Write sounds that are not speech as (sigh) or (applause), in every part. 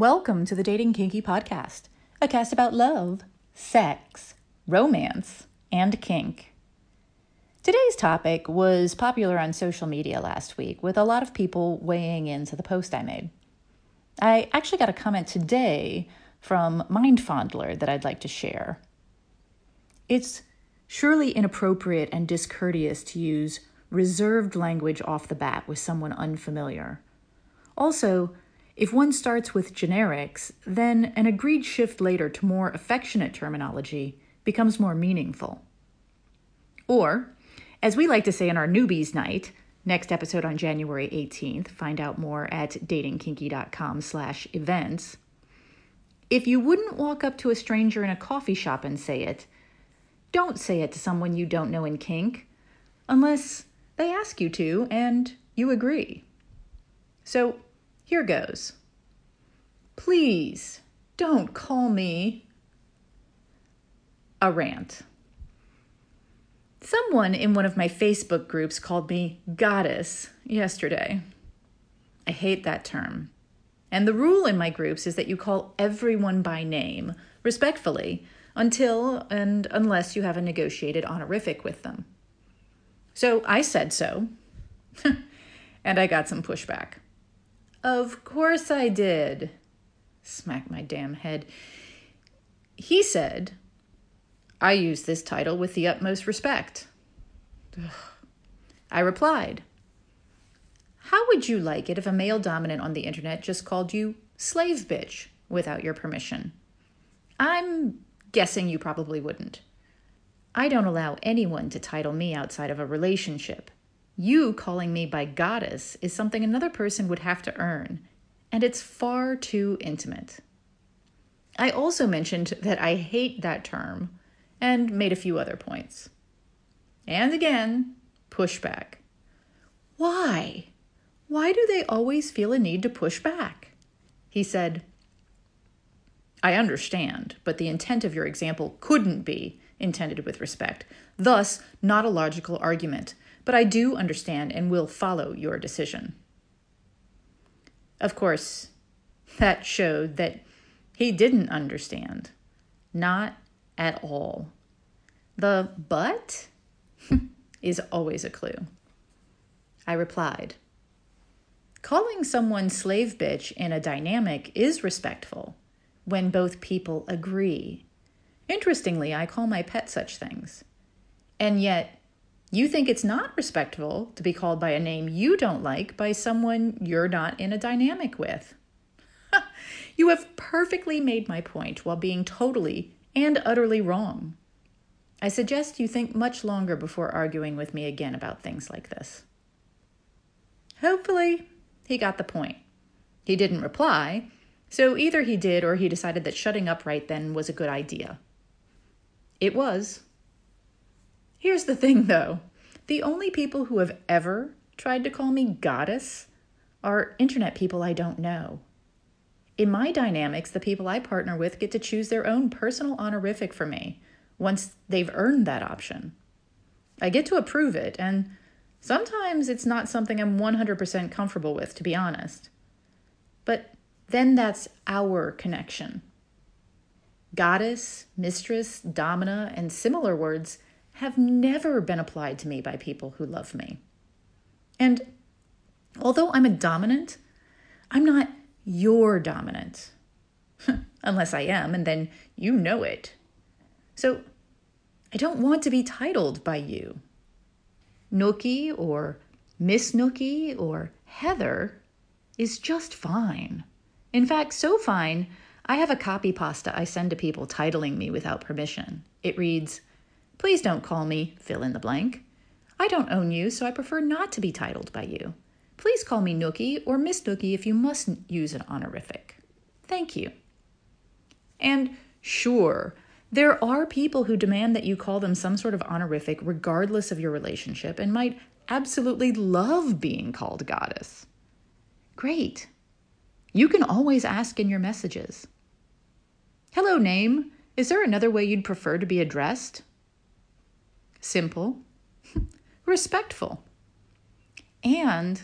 Welcome to the Dating Kinky Podcast, a cast about love, sex, romance, and kink. Today's topic was popular on social media last week, with a lot of people weighing into the post I made. I actually got a comment today from Mindfondler that I'd like to share. It's surely inappropriate and discourteous to use reserved language off the bat with someone unfamiliar. Also, if one starts with generics, then an agreed shift later to more affectionate terminology becomes more meaningful. Or, as we like to say in our newbies night, next episode on January 18th, find out more at datingkinky.com slash events. If you wouldn't walk up to a stranger in a coffee shop and say it, don't say it to someone you don't know in kink, unless they ask you to and you agree. So here goes. Please don't call me a rant. Someone in one of my Facebook groups called me goddess yesterday. I hate that term. And the rule in my groups is that you call everyone by name, respectfully, until and unless you have a negotiated honorific with them. So I said so, (laughs) and I got some pushback. Of course I did. Smack my damn head. He said, I use this title with the utmost respect. (sighs) I replied, How would you like it if a male dominant on the internet just called you slave bitch without your permission? I'm guessing you probably wouldn't. I don't allow anyone to title me outside of a relationship. You calling me by goddess is something another person would have to earn, and it's far too intimate. I also mentioned that I hate that term and made a few other points. And again, pushback. Why? Why do they always feel a need to push back? He said, I understand, but the intent of your example couldn't be intended with respect, thus, not a logical argument but I do understand and will follow your decision. Of course, that showed that he didn't understand. Not at all. The but (laughs) is always a clue. I replied, Calling someone slave bitch in a dynamic is respectful when both people agree. Interestingly, I call my pet such things. And yet, you think it's not respectful to be called by a name you don't like by someone you're not in a dynamic with. (laughs) you have perfectly made my point while being totally and utterly wrong. I suggest you think much longer before arguing with me again about things like this. Hopefully, he got the point. He didn't reply, so either he did or he decided that shutting up right then was a good idea. It was. Here's the thing, though the only people who have ever tried to call me goddess are internet people I don't know. In my dynamics, the people I partner with get to choose their own personal honorific for me once they've earned that option. I get to approve it, and sometimes it's not something I'm 100% comfortable with, to be honest. But then that's our connection. Goddess, mistress, domina, and similar words have never been applied to me by people who love me. And although I'm a dominant, I'm not your dominant. (laughs) Unless I am, and then you know it. So I don't want to be titled by you. Nookie or Miss Nookie or Heather is just fine. In fact, so fine, I have a copy pasta I send to people titling me without permission. It reads, Please don't call me fill in the blank. I don't own you, so I prefer not to be titled by you. Please call me Nookie or Miss Nookie if you mustn't use an honorific. Thank you. And sure, there are people who demand that you call them some sort of honorific regardless of your relationship and might absolutely love being called goddess. Great. You can always ask in your messages. Hello, name. Is there another way you'd prefer to be addressed? Simple, (laughs) respectful. And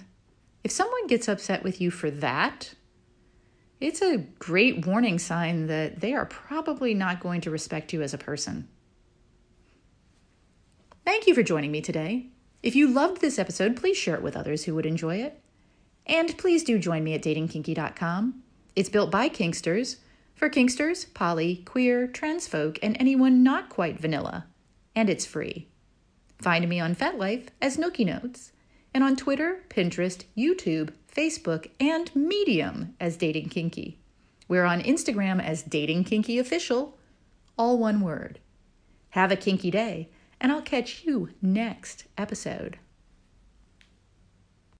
if someone gets upset with you for that, it's a great warning sign that they are probably not going to respect you as a person. Thank you for joining me today. If you loved this episode, please share it with others who would enjoy it. And please do join me at datingkinky.com. It's built by Kinksters for Kinksters, poly, queer, trans folk, and anyone not quite vanilla. And it's free. Find me on FetLife as Nookie Notes, and on Twitter, Pinterest, YouTube, Facebook, and Medium as Dating Kinky. We're on Instagram as Dating Kinky Official, all one word. Have a kinky day, and I'll catch you next episode.